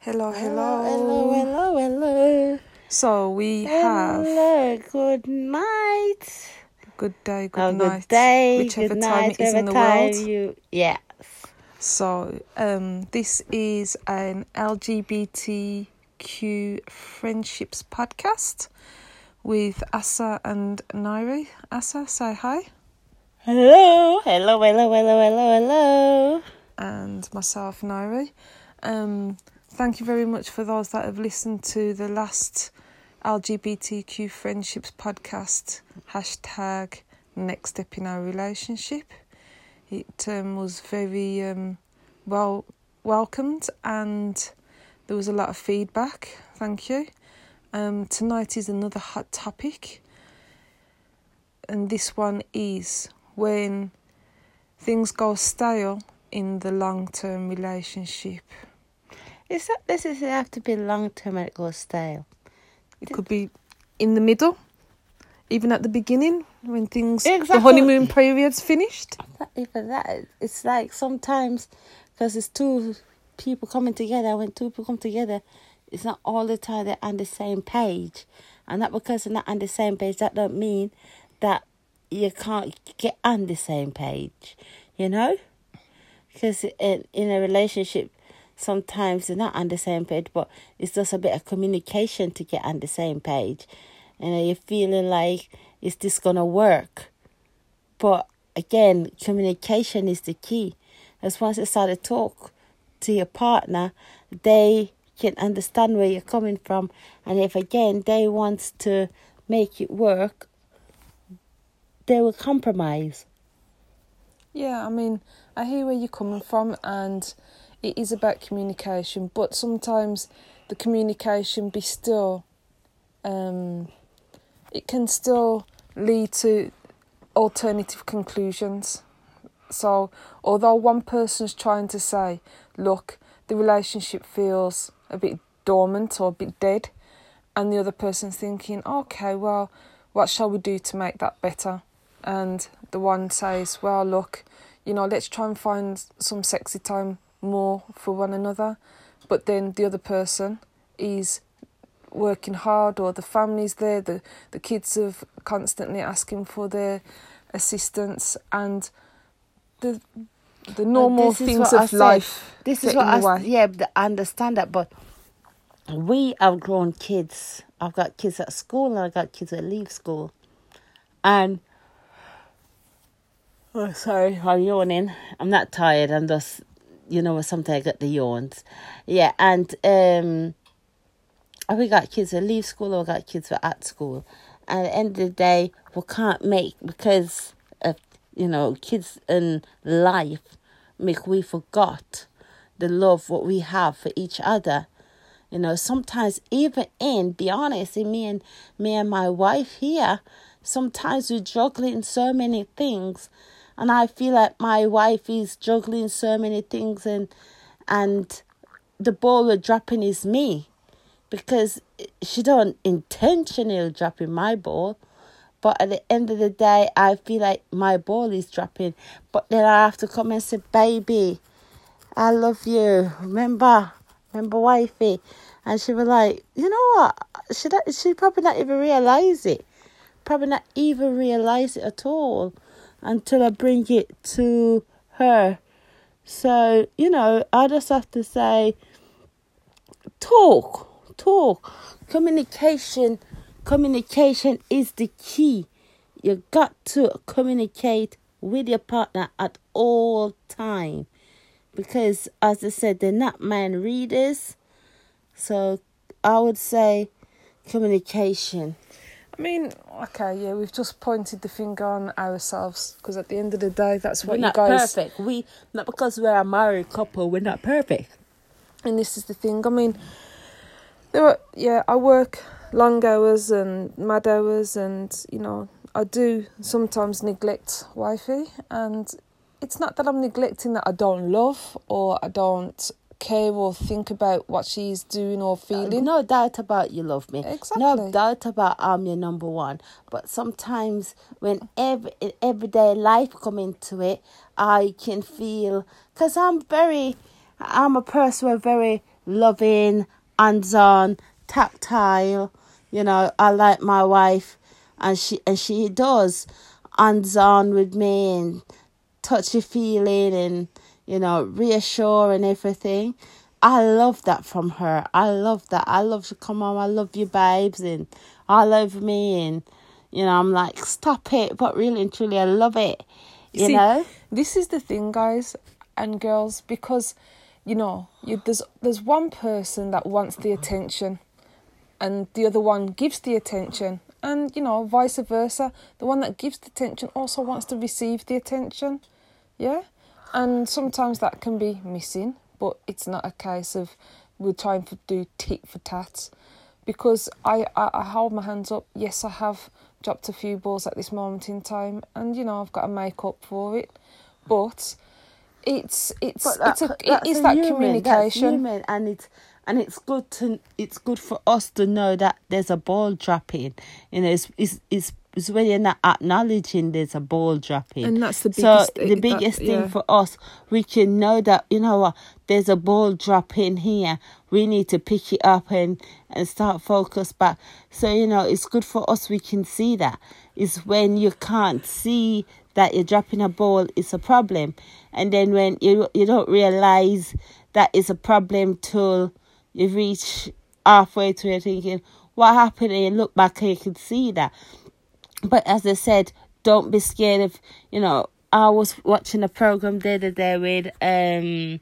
Hello, Hello, hello. hello, hello. So we have Hello, good night. good day, good Oh, night, good day, whichever good time night, it is in the world. you, yes. So um, this is an LGBTQ friendships podcast with Asa and Nairi. Asa, say hi, Hello, hello, hello, hello, hello, hello. and myself, Nairi. Um, thank you very much for those that have listened to the last LGBTQ friendships podcast. Hashtag next step in our relationship. It um, was very um, well welcomed and there was a lot of feedback. Thank you. Um, tonight is another hot topic, and this one is when things go stale in the long term relationship. It's not necessarily have to be long term and it goes stale. It could be in the middle, even at the beginning when things exactly. the honeymoon period's finished. Not even that. It's like sometimes, because it's two people coming together, when two people come together, it's not all the time they're on the same page. And not because they're not on the same page, that don't mean that you can't get on the same page, you know? Because in, in a relationship, sometimes they're not on the same page, but it's just a bit of communication to get on the same page. You know, you're feeling like, is this to work? But again, communication is the key. As once you start to talk to your partner, they can understand where you're coming from. And if again they want to make it work, they will compromise. Yeah, I mean, I hear where you're coming from, and it is about communication, but sometimes the communication be still, um, it can still lead to alternative conclusions. So, although one person's trying to say, look, the relationship feels a bit dormant or a bit dead, and the other person's thinking, okay, well, what shall we do to make that better? And the one says, well, look, you know, let's try and find some sexy time more for one another. But then the other person is working hard, or the family's there, the, the kids are constantly asking for their assistance, and the the normal things of life This is what I the yeah, I understand that, but we have grown kids. I've got kids at school and I got kids that leave school, and oh, sorry, I'm yawning. I'm not tired. I'm just, you know, sometimes I get the yawns. Yeah, and um, we got kids that leave school or we got kids that are at school, and at the end of the day, we can't make because of you know kids in life make we forgot the love what we have for each other. You know, sometimes even in be honest, in me and me and my wife here, sometimes we're juggling so many things and I feel like my wife is juggling so many things and and the ball we're dropping is me. Because she don't intentionally dropping my ball but at the end of the day i feel like my ball is dropping. But then i have to come and say baby i love you. Remember remember wifey? And she was like you know what? She she probably not even realize it. Probably not even realize it at all until i bring it to her. So you know i just have to say talk talk. Communication communication is the key. You got to communicate with your partner at all time. Because as i said they're not mind readers. So i would say communication I mean, okay, yeah, we've just pointed the finger on ourselves because at the end of the day, that's what we're you not guys. perfect we not because we're a married couple we're not perfect And this is the thing. I mean, there are yeah, I work long hours and mad hours, and you know, I do sometimes neglect wifey, and it's not that I'm neglecting that I don't love or I don't care or think about what she's doing or uh, feeling. No doubt about you love me. Exactly. No doubt about I'm your number one. But sometimes when every everyday life come into it, I can feel because I'm very, I'm a person who very loving, hands on, tactile. You know, I like my wife, and she and she does hands on with me and touchy feeling and you know reassure and everything. I love that from her. I love that. I love to come on. I love you, babes, and all over me, and you know I'm like, stop it. But really and truly, I love it. You See, know. this is the thing, guys and girls, because you know you, there's there's one person that wants the attention, and the other one gives the attention, and you know vice versa. The one that gives the attention also wants to receive the attention, yeah, and sometimes that can be missing, but it's not a case of we're trying to do tit for tat, because I, I I hold my hands up. Yes, I have dropped a few balls at this moment in time, and you know I've got to make up for it, but it's it's But that, it's a, it is a that human, communication. human, and it's and it's good to it's good for us to know that there's a ball dropping. You know, it's it's it's, it's when you're not acknowledging there's a ball dropping. And that's the so biggest the thing that- biggest thing yeah. for us, we can know that you know what there's a ball dropping here. We need to pick it up and and start focus back. So you know, it's good for us. We can see that. It's when you can't see that you're dropping a ball, it's a problem. And then when you you don't realize that it's a problem till you reach halfway to it thinking, what happened? And you look back and you can see that. But as I said, don't be scared of, you know, I was watching a program the other day with um,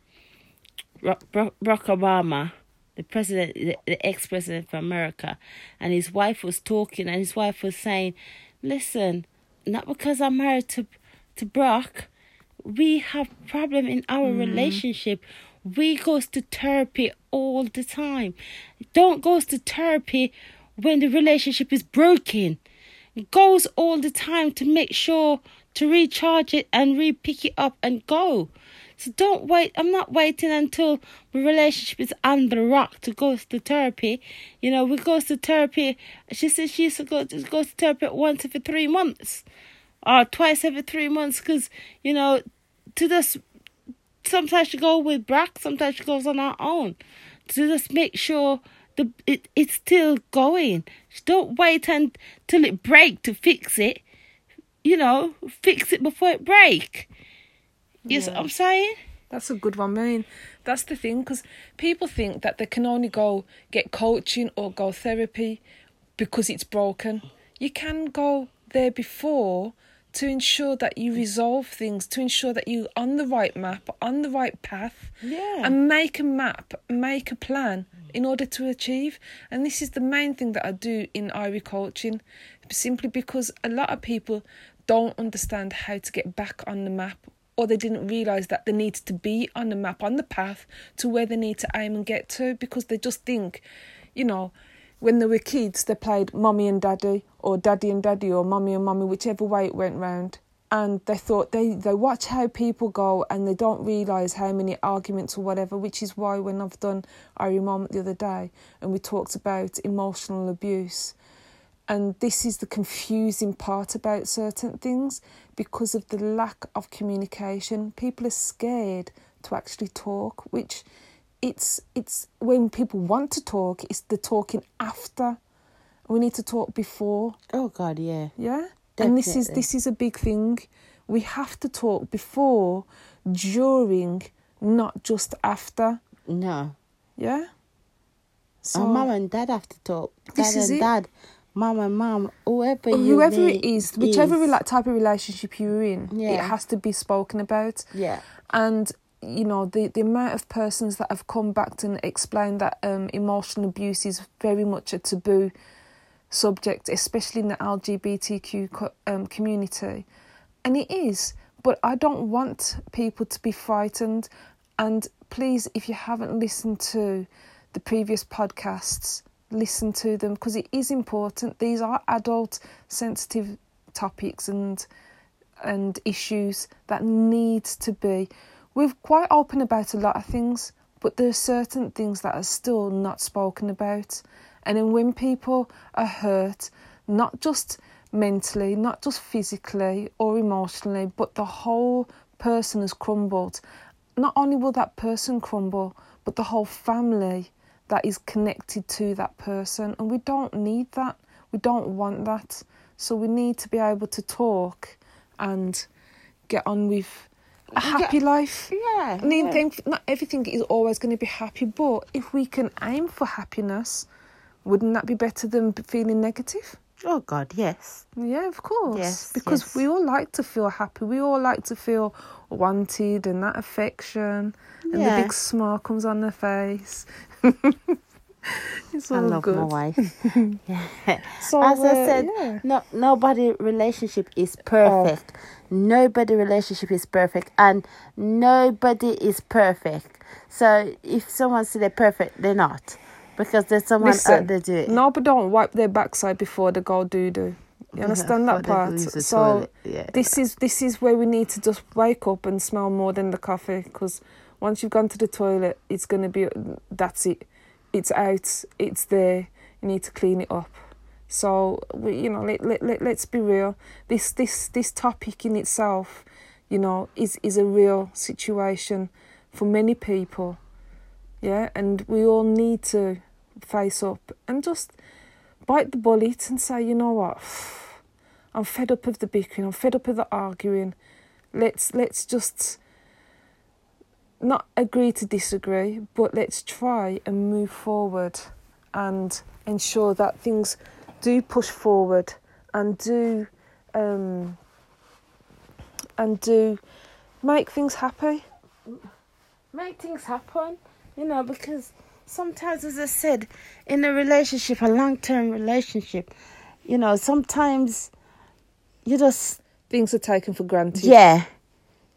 Barack Barack Obama, the president, the, the ex-president of America, and his wife was talking, and his wife was saying, "Listen, not because I'm married to to Brock, we have problem in our relationship. We goes to therapy all the time. Don't goes to therapy when the relationship is broken. Goes all the time to make sure to recharge it and re-pick it up and go. So don't wait. I'm not waiting until the relationship is under rock to go to therapy. You know, we go to therapy. She says she used to go to, goes to therapy once every three months or twice every three months because, you know, to just sometimes she goes with Brack, sometimes she goes on her own to just make sure the it it's still going. Don't wait until it break to fix it. You know, fix it before it break. You see what Yeah. I'm saying? That's a good one. I mean, that's the thing because people think that they can only go get coaching or go therapy because it's broken. You can go there before to ensure that you resolve things, to ensure that you're on the right map, on the right path, Yeah. and make a map, make a plan in order to achieve. And this is the main thing that I do in Irie coaching, simply because a lot of people don't understand how to get back on the map or they didn't realize that they need to be on the map, on the path to where they need to aim and get to because they just think, you know, when they were kids, they played mommy and daddy, or daddy and daddy, or mommy and mommy, whichever way it went round. And they thought they, they watch how people go and they don't realise how many arguments or whatever, which is why when I've done Irie Moment the other day and we talked about emotional abuse, and this is the confusing part about certain things because of the lack of communication. People are scared to actually talk, which it's it's when people want to talk, it's the talking after. We need to talk before, Oh God, yeah. yeah. And this is this is a big thing. We have to talk before, during, not just after. No. Yeah. So oh, mum and dad have to talk. Dad This is and it. dad, mum and mum, whoever you whoever it is, whichever is. rela- type of relationship you're in, it has to be spoken about. Yeah. And you know the the amount of persons that have come back and explained that um, emotional abuse is very much a taboo subject, especially in the LGBTQ um, community, and it is. But I don't want people to be frightened. And please, if you haven't listened to the previous podcasts, listen to them because it is important. These are adult sensitive topics and and issues that need to be. We're quite open about a lot of things, but there are certain things that are still not spoken about. And then when people are hurt, not just mentally, not just physically or emotionally, but the whole person has crumbled. Not only will that person crumble, but the whole family that is connected to that person. And we don't need that. We don't want that. So we need to be able to talk and get on with a happy life. Yeah. I mean, yeah. think not everything is always going to be happy, but if we can aim for happiness, wouldn't that be better than feeling negative? Oh God, yes. Yeah, of course. Yes, because yes. we all like to feel happy. We all like to feel wanted and that affection, and Yeah. the big smile comes on their face. it's all I love good. my wife. yeah. So, As I uh, said, yeah. no, nobody relationship is perfect. Nobody relationship is perfect, and nobody is perfect. So if someone say they're perfect, they're not, because there's someone Listen, out there do it. no, but don't wipe their backside before uh-huh. they go doo doo. You understand Before that part? So yeah. this is this is where we need to just wake up and smell more than the coffee because once you've gone to the toilet, it's gonna be that's it. It's out. It's there. You need to clean it up. So we, you know, let, let, let let's be real. This this this topic in itself, you know, is is a real situation for many people. Yeah, and we all need to face up and just bite the bullet and say, you know what, I'm fed up of the bickering. I'm fed up of the arguing. Let's let's just not agree to disagree, but let's try and move forward and ensure that things do push forward and do um, and do make things happy. make things happen, you know, because sometimes, as I said, in a relationship, a long term relationship, you know, sometimes you just, Things are taken for granted. yeah,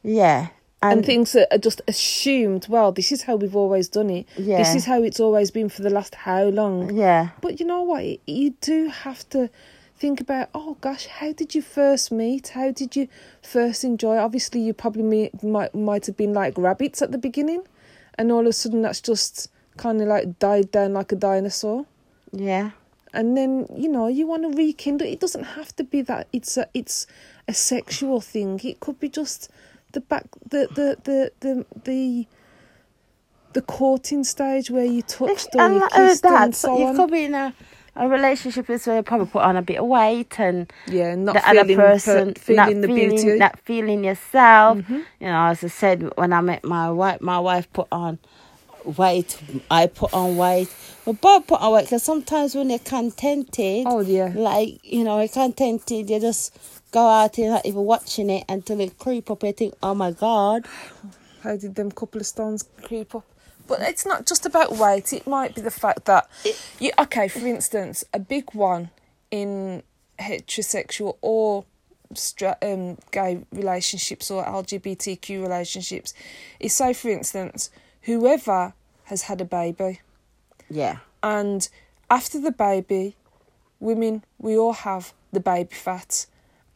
yeah. and, things are are just assumed. Well, this is how we've always done it. This is how it's always been for the last how long? yeah, But you know what? You do have to think about. Oh gosh, how did you first meet? How did you first enjoy? Obviously, you probably might might have been like rabbits at the beginning, and all of a sudden that's just kind of like died down like a dinosaur. yeah, And then you know you want to rekindle. It doesn't have to be that it's a it's a sexual thing. It could be just the back the the the the the, the courting stage where you touched or and you uh, kissed that, and so you on. could be in a, a relationship is where you probably put on a bit of weight and Yeah, not the feeling other person per, feeling not the feeling, beauty. Mm-hmm. not feeling yourself. You know, as I said, when I met my wife, my wife put on weight. I put on white. But both put on weight because sometimes when you're contented, oh yeah, like you know, you're contented, they just go out and not even watching it until it creep up. You think, oh my god, how did them couple of stones creep up? But it's not just about weight. It might be the fact that you okay. For instance, a big one in heterosexual or stra- um, gay relationships or LGBTQ relationships is say, for instance, whoever has had a baby yeah, and after the baby, women, we all have the baby fat.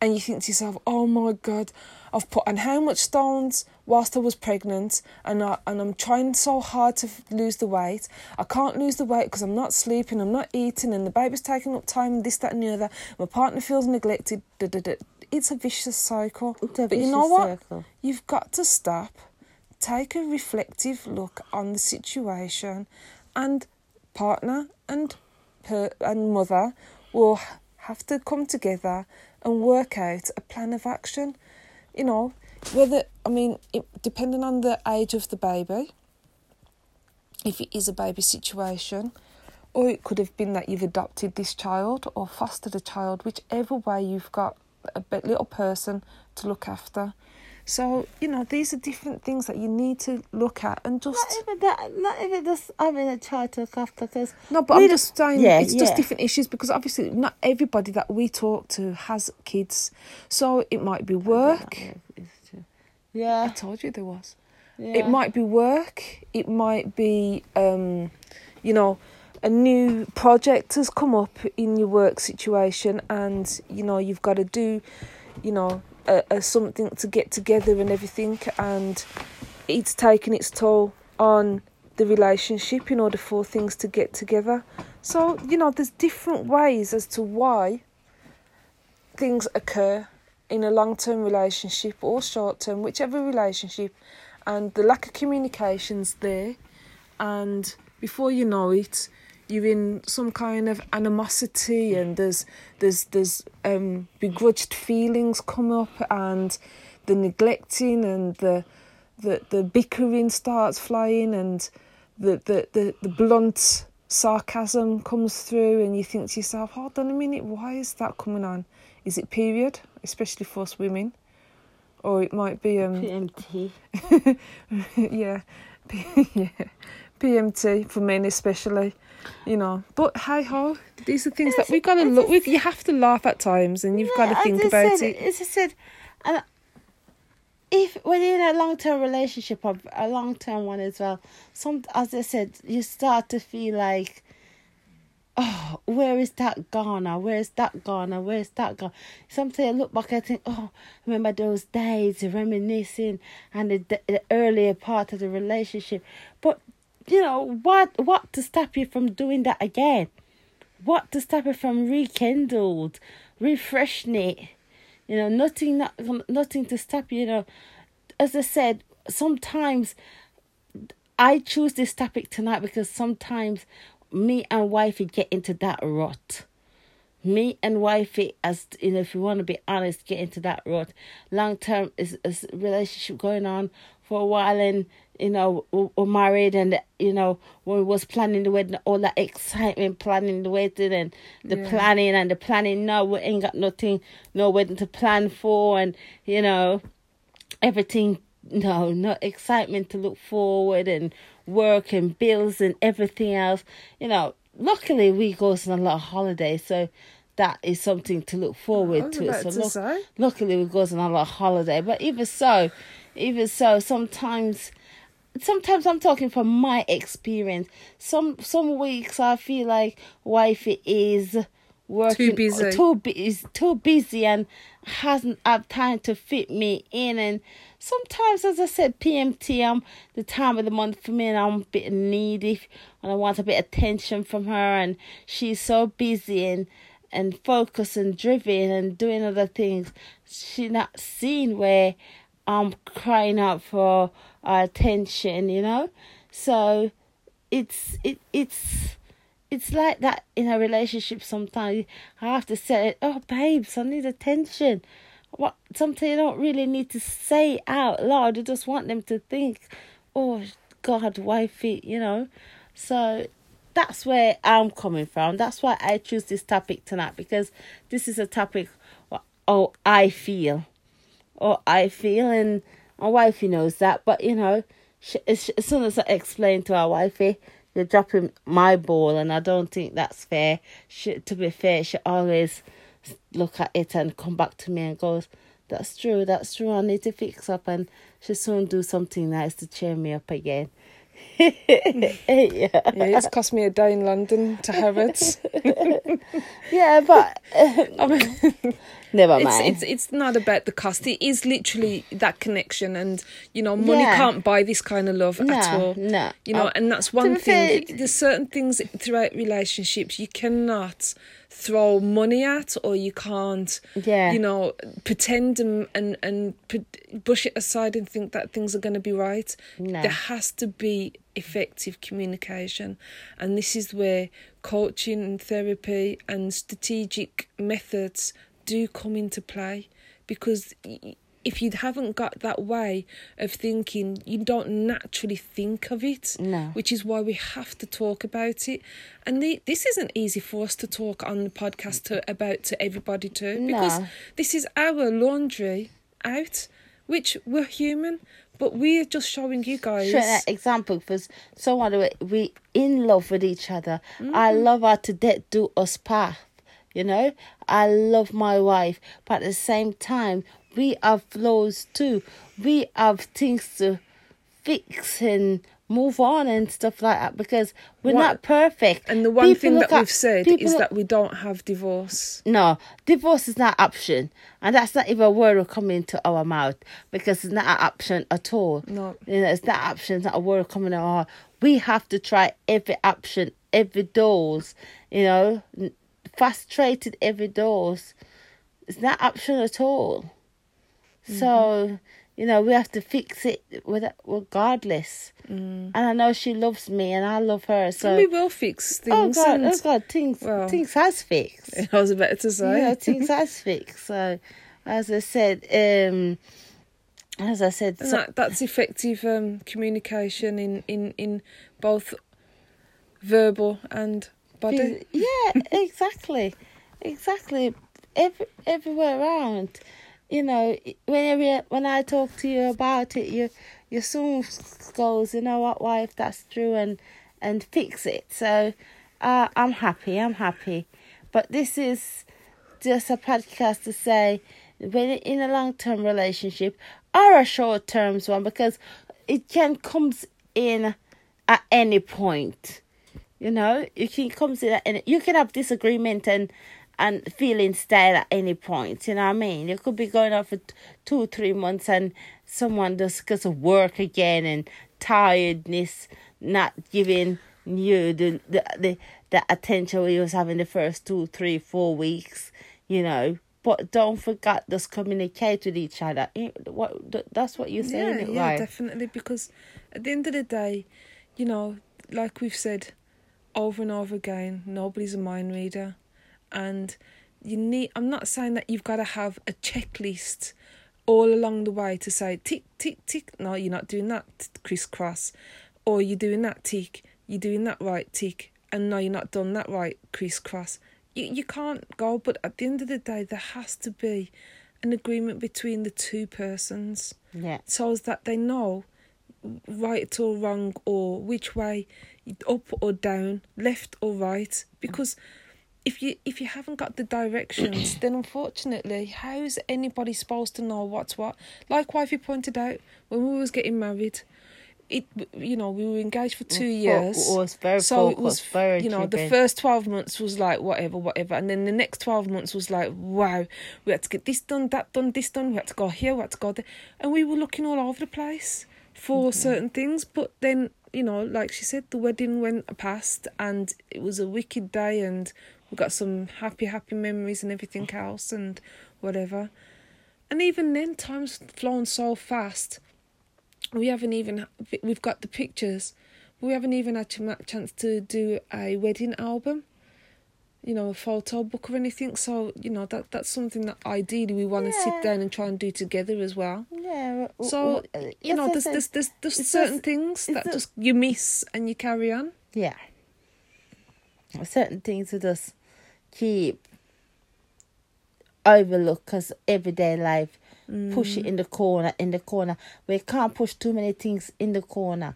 And you think to yourself, oh my God, I've put on how much stones whilst I was pregnant, and, I, and I'm trying so hard to lose the weight. I can't lose the weight because I'm not sleeping, I'm not eating, and the baby's taking up time, and this, that, and the other. My partner feels neglected. Da, da, da. It's a vicious cycle. A but you know what? circle. You've got to stop, take a reflective look on the situation, and partner and per- and mother will have to come together and work out a plan of action. You know, whether I mean, it, depending on the age of the baby, if it is a baby situation, or it could have been that you've adopted this child or fostered a child, whichever way you've got a little person to look after. So you know, these are different things that you need to look at and just. not even that, not even just having a child to look after because No, but I'm just saying yeah, it's just different issues because obviously not everybody that we talk to has kids. So it might be work. Yeah, I told you there was. yeah. It might be work. It might be, um, you know, a new project has come up in your work situation, and you know you've got to do, you know, a, a something to get together and everything, and it's taken its toll on the relationship in order for things to get together. So you know, there's different ways as to why things occur in a long term relationship or short term, whichever relationship, and the lack of communication's there, and before you know it, you're in some kind of animosity, and there's there's there's um, begrudged feelings come up, and the neglecting and the the the bickering starts flying, and the the the, the blunt sarcasm comes through, and you think to yourself, hold on a minute, why is that coming on? Is it period, especially for us women? Or it might be um PMT. yeah, P- yeah, PMT for men especially, you know. But hi ho, these are things that we've gotta look. We, you have to laugh at times, and you've got to think about said, it. As I said, if when you're in a long term relationship or a long term one as well, some as I said, you start to feel like, oh, where is that gone? Or where is that gone? Or where is that gone? Sometimes I look back and think, oh, remember those days, reminiscing, and the, the earlier part of the relationship. But you know what? What to stop you from doing that again? What to stop it from rekindled, refreshing it? You know, nothing, not, nothing to stop you. You know, as I said, sometimes I choose this topic tonight because sometimes me and wifey get into that rut. Me and wifey, as you know, if you want to be honest, get into that rut. Long term is is a relationship going on for a while, and you know we- we're married, and you know when we was planning the wedding, all that excitement, planning the wedding, and the Yeah. planning and the planning. No, we ain't got nothing, no wedding to plan for, and you know everything no no excitement to look forward and work and bills and everything else you know luckily we goes on a lot of holidays so that is something to look forward to so to look, luckily we goes on a lot of holiday but even so even so sometimes sometimes i'm talking from my experience. Some some weeks i feel like wifey is working too busy. too is too busy and hasn't had time to fit me in. And sometimes as i said pmt i'm the time of the month for me and i'm a bit needy and i want a bit of attention from her. And she's so busy and and focused and driven and doing other things. She not seen where i'm crying out for our attention you know? So it's it it's it's like that in a relationship sometimes. I have to say oh babes i need attention. What something you don't really need to say out loud. You just want them to think oh god wifey you know? So that's where i'm coming from. That's why i choose this topic tonight because this is a topic oh i feel or I feel, and my wifey knows that. But you know, she, as, soon as I explain to our wifey, you're dropping my ball, and I don't think that's fair. She, to be fair, she always look at it and come back to me and goes, "That's true, that's true. I need to fix up," and she soon do something nice to cheer me up again. yeah. Yeah, it's cost me a day in London to Harrods. yeah, but I mean, never it's, mind. it's it's not about the cost. It is literally that connection, and you know, money Yeah. can't buy this kind of love no, at all. no, You know, Oh, and that's one thing. fair- There's certain things throughout relationships you cannot throw money at, or you can't, Yeah. you know, pretend and and and put, brush it aside and think that things are going to be right. No. There has to be effective communication, and this is where coaching and therapy and strategic methods do come into play because y- if you haven't got that way of thinking, you don't naturally think of it. No. Which is why we have to talk about it. And the, this isn't easy for us to talk on the podcast to, about to everybody too. Because this is our laundry out, which we're human, but we're just showing you guys. An example because someone we in love with each other. I Mm-hmm. love her to death. Do us path, you know. I love my wife, but at the same time, we have flaws too. We have things to fix and move on and stuff like that because we're What- not perfect. and the one People thing that at- we've said is look- that we don't have divorce. no, divorce is not an option, and that's not even a word will come into our mouth because it's not an option at all. No. you know, it's not an option, it's not a word coming out. our- We have to try every option, every doors. You know, frustrated every doors. It's not an option at all. So You know, we have to fix it with regardless. Mm. And I know she loves me, and I love her. So And we will fix oh things. God, oh God, things well- things has fixed. I was about to say. Yeah, things has fixed. So, as I said, um, as I said, so, that, that's effective um, communication in, in, in both verbal and body. yeah, exactly, exactly. Every everywhere around, you know, whenever when I talk to you about it, you your soon goes, you know what, wife, that's true, and and fix it. So, uh, I'm happy. I'm happy, but this is just a podcast to say when in a long term relationship or a short term one because it can comes in at any point. You know, you can comes in at any you can have disagreement and and feeling stale at any point. You know what I mean? You could be going on for two, three months and someone just because of work again and tiredness, not giving you the the the, the attention we was having the first two, three, four weeks. You know, but don't forget just communicate with each other. Eh, What that's what you're saying, yeah, it yeah, right? definitely. Because at the end of the day, you know, like we've said over and over again, nobody's a mind reader, and you need. I'm not saying that you've got to have a checklist all along the way to say tick tick tick. No, you're not doing that crisscross, or you're doing that tick. You're doing that right tick, and no, you're not done that right crisscross. You you can't go. But at the end of the day, there has to be an agreement between the two persons Yeah. so as that they know right or wrong or which way up or down left or right because if you if you haven't got the directions then unfortunately how's anybody supposed to know what's what? Like wifey pointed out when we was getting married it you know we were engaged for two years It was very so it was very you know the first 12 months was like whatever whatever. And then the next 12 months was like wow we had to get this done that done this done. We had to go here we had to go there. And we were looking all over the place for mm-hmm. certain things. But then you know like she said the wedding went past and it was a wicked day and we got some happy happy memories and everything else and whatever and even then time's flown so fast we haven't even we've got the pictures we haven't even had a chance to do a wedding album you know a photo book or anything so you know that that's something that ideally we want to Yeah. sit down and try and do together as well Yeah. so w- you know there's there's there's, there's certain just- things that just you miss and you carry on Yeah. Certain things we just keep overlook because everyday life push Mm. it in the corner, in the corner. We can't push too many things in the corner.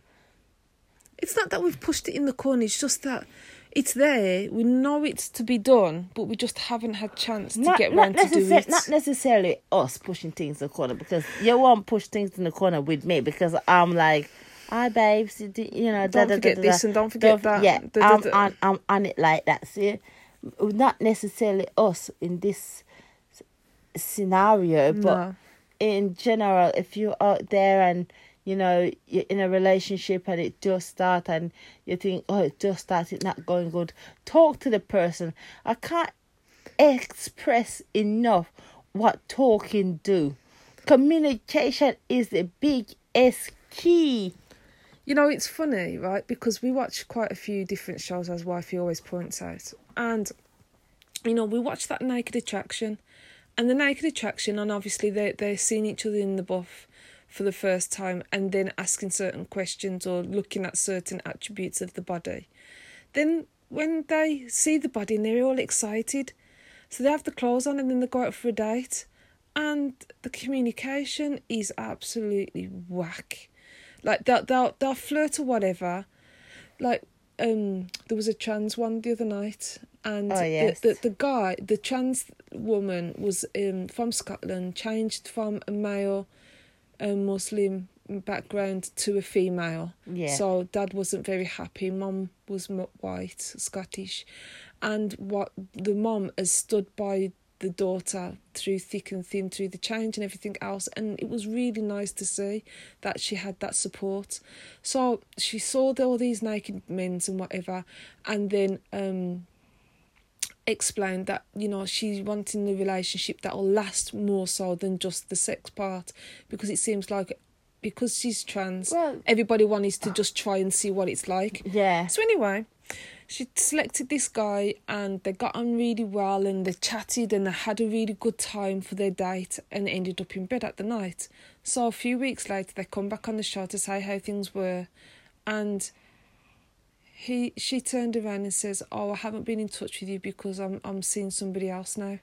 it's not that we've pushed it in the corner it's just that it's there we know it's to be done but we just haven't had chance to get round to do it not necessarily us pushing things in the corner because you won't push things in the corner with me because I'm like, hi babes, you, know, Don't da, forget da, da, this and don't forget that. Yeah, Da, da, I'm da. on, I'm on it like that. See, not necessarily us in this scenario, but No. in general, if you're out there and you know you're in a relationship and it just start and you think, oh, it just started not going good, talk to the person. I can't express enough what talking do. Communication is the big S key. You know, it's funny, right? Because we watch quite a few different shows, as Wifey always points out. And, you know, we watch that Naked Attraction. And the Naked Attraction, and obviously they, they're seeing each other in the buff for the first time and then asking certain questions or looking at certain attributes of the body. Then, when they see the body and they're all excited, so they have the clothes on and then they go out for a date. And the communication is absolutely whack like they'll they'll they'll flirt or whatever. Like um, there was a trans one the other night, and Oh, yes. the, the the guy, the trans woman was um from Scotland, changed from a male, um, Muslim background to a female. Yeah. So dad wasn't very happy. Mum was white, Scottish, and what the mum has stood by the daughter through thick and thin, through the change and everything else, and it was really nice to see that she had that support. So she saw the, all these naked men's and whatever, and then um, explained that you know she's wanting the relationship that will last more so than just the sex part because it seems like because she's trans, Well- everybody wants to just try and see what it's like. Yeah. So anyway, she selected this guy and they got on really well and they chatted and they had a really good time for their date and ended up in bed at the night. So a few weeks later they come back on the show to say how things were and he she turned around and says, Oh, I haven't been in touch with you because I'm I'm seeing somebody else now.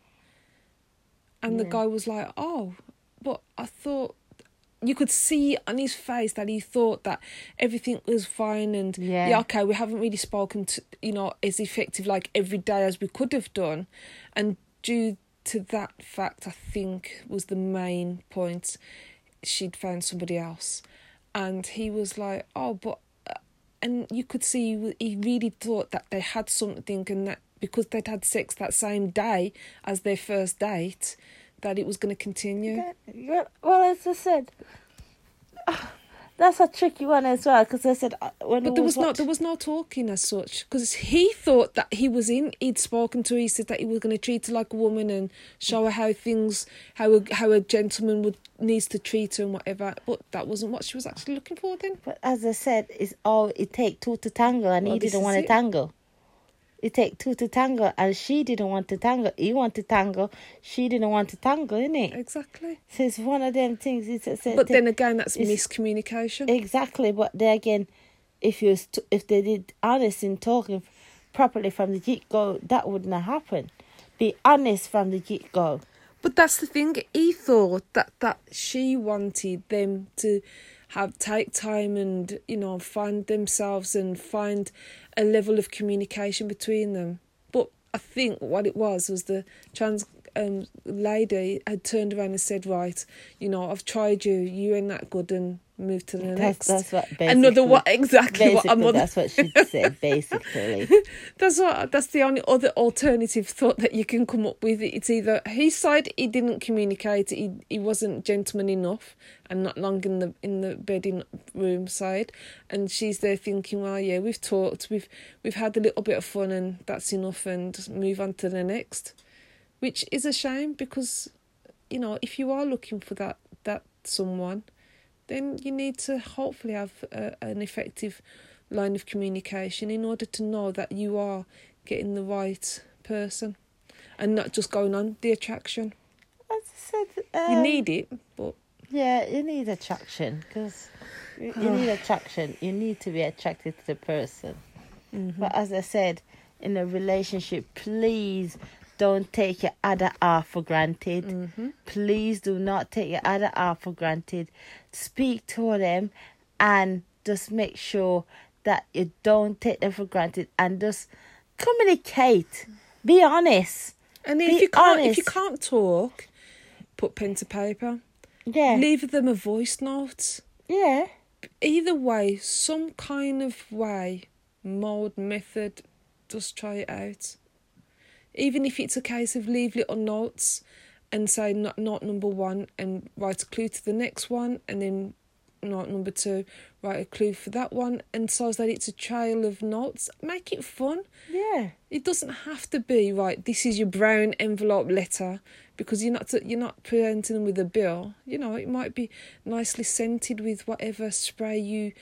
And the guy was like, Oh, but I thought you could see on his face that he thought that everything was fine and Yeah. yeah, okay, we haven't really spoken to you know as effective like every day as we could have done, and due to that fact, I think was the main point. She'd found somebody else, and he was like, "Oh, but," uh," and you could see he really thought that they had something, and that because they'd had sex that same day as their first date, that it was going to continue. Yeah, Well, as I said, that's a tricky one as well because I said uh, when But there was no watch- there was no talking as such because he thought that he was in. He'd spoken to her. He said that he was going to treat her like a woman and show her how things how a, how a gentleman would needs to treat her and whatever. But that wasn't what she was actually looking for. Then But as I said, it's all it take two to tango, and Well, he didn't want to tango. It take two to tango, and she didn't want to tango. He want to tango, she didn't want to tango, innit? exactly. So it's one of them things. It's, it's, But then again, that's miscommunication. exactly. But there again, if you st- if they did honest in talking properly from the get go, that wouldn't have happened. Be honest from the get go. But that's the thing. He thought that that she wanted them to have take time and you know find themselves and find a level of communication between them. But I think what it was was the trans um, lady had turned around and said, "Right, you know, I've tried you. You ain't that good, and move to the That's next." that's what basically. Another what exactly what I'm that's what she said. Basically, That's what. That's the only other alternative thought that you can come up with. It's either his side he didn't communicate, he he wasn't gentleman enough, and not long in the in the bedding room side, and she's there thinking, well, yeah, we've talked, we've we've had a little bit of fun, and that's enough, and move on to the next, which is a shame because, you know, if you are looking for that that someone, then you need to hopefully have a, an effective line of communication in order to know that you are getting the right person and not just going on the attraction. as I said, You um, need it, but Yeah, you need attraction because you, you need attraction. You need to be attracted to the person. But as I said, in a relationship, please don't take your other half for granted. Mm-hmm. Please do not take your other half for granted. Speak to them and just make sure that you don't take them for granted and just communicate. Be honest. and Be if you can't if you can't talk, put pen to paper. Yeah. Leave them a voice note. yeah. Either way, some kind of way, mode, method, just try it out. Even if it's a case of leave little notes and say not note number one and write a clue to the next one and then note number two, write a clue for that one and so that it's a trail of notes. Make it fun. Yeah. It doesn't have to be right. This is your brown envelope letter because you're not you're not presenting them with a bill. You know, it might be nicely scented with whatever spray you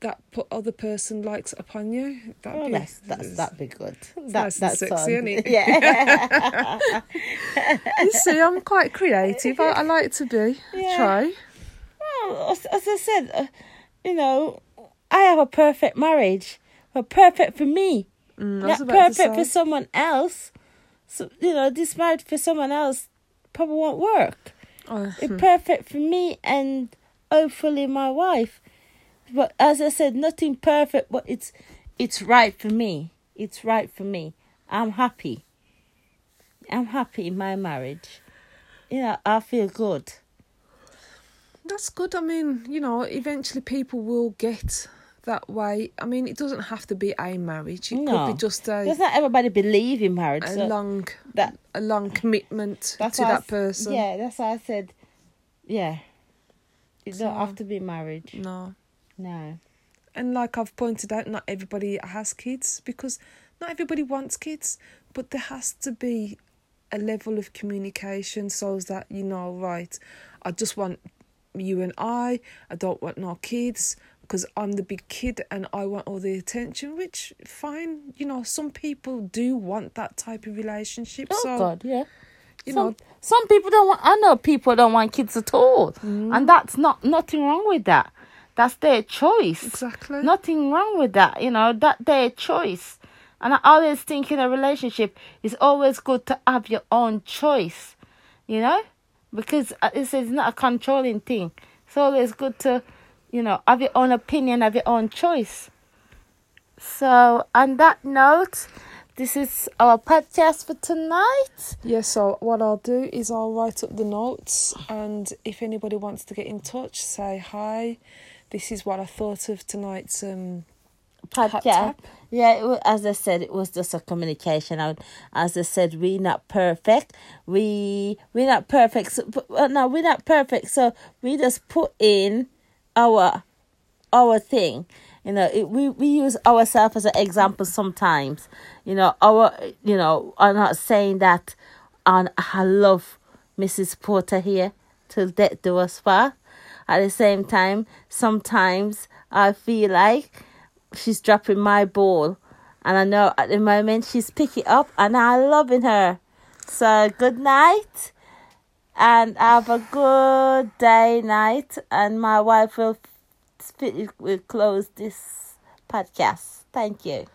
that put other person likes upon you. That'd Oh, be, that's that's that'd be good. That nice and that sexy, sounds- isn't it? Yeah. You see, I'm quite creative. I, I like to be. Yeah. Try. well, as, as I said, uh, you know, I have a perfect marriage, but perfect for me, Mm, not perfect for someone else. So you know, this marriage for someone else probably won't work. Oh, It's hmm. perfect for me and hopefully my wife. But as I said, nothing perfect, but it's it's right for me. It's right for me. I'm happy. I'm happy in my marriage. You know, I feel good. That's good. I mean, you know, eventually people will get that way. I mean, it doesn't have to be a marriage. It No. could be just a Because not everybody believe in marriage. a so long that a long commitment to why I that person. Yeah, that's why I said, yeah. You So- don't have to be married. No. No. and like I've pointed out, not everybody has kids because not everybody wants kids, but there has to be a level of communication so that you know, right, I just want you and I, I don't want no kids because I'm the big kid and I want all the attention, which fine, you know, some people do want that type of relationship. Oh so God, yeah. you some, know, some people don't want. I know people don't want kids at all, mm. and that's not nothing wrong with that. That's their choice. exactly. Nothing wrong with that. You know that their choice. And I always think in a relationship, it's always good to have your own choice. You know, because uh, this is not a controlling thing. It's always good to, you know, have your own opinion, have your own choice. So, on that note, this is our podcast for tonight. Yeah, so what I'll do is I'll write up the notes, and if anybody wants to get in touch, say hi. This is what I thought of tonight's um podcast. Yeah, it as I said, it was just a communication. out. As I said, we're not perfect. We we're not perfect. So, but, no, we're not perfect. So we just put in our our thing. You know, it, we we use ourselves as an example sometimes. You know, our you know, I'm not saying that. And I love Mrs. Porter here till death do us part. At the same time, sometimes I feel like she's dropping my ball, and I know at the moment she's picking up, and I'm loving her. So good night, and have a good day, night, and my wife will will close this podcast. Thank you.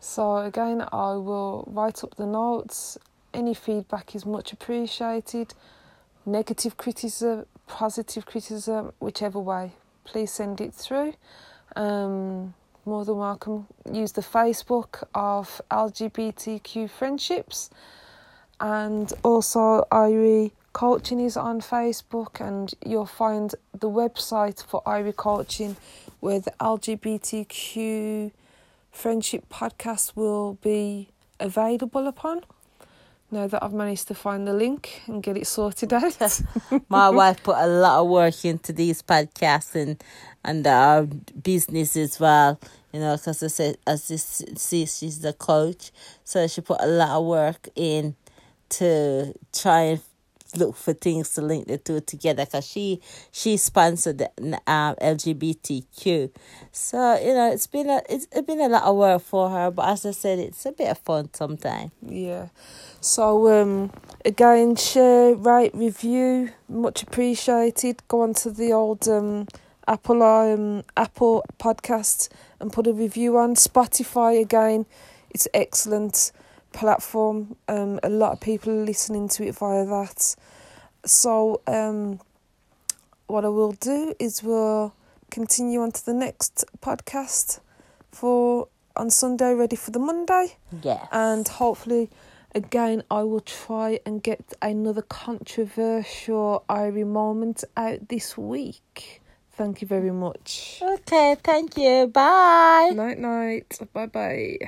So again, I will write up the notes. Any feedback is much appreciated. Negative criticism, positive criticism, whichever way, please send it through. Um, more than welcome. Use the Facebook of LGBTQ friendships, and also Irie Coaching is on Facebook, and you'll find the website for Irie Coaching, where the LGBTQ friendship podcast will be available upon. Now that I've managed to find the link and get it sorted out. My wife put a lot of work into these podcasts and and our business as well. You know, because I said, as you see, she's the coach, so she put a lot of work in to try and look for things to link the two together. Because she she sponsored the um, LGBTQ, so you know it's been a it's, it's been a lot of work for her. But as I said, it's a bit of fun sometimes. Yeah. So um again share, rate, review, much appreciated. Go on to the old um Apple um Apple podcast and put a review on. Spotify again, it's excellent platform. Um a lot of people are listening to it via that. So um what I will do is we'll continue on to the next podcast for on Sunday ready for the Monday Yeah. and hopefully again I will try and get another controversial Irie moment out this week. Thank you very much. Okay. Thank you. Bye. Night night. Bye bye.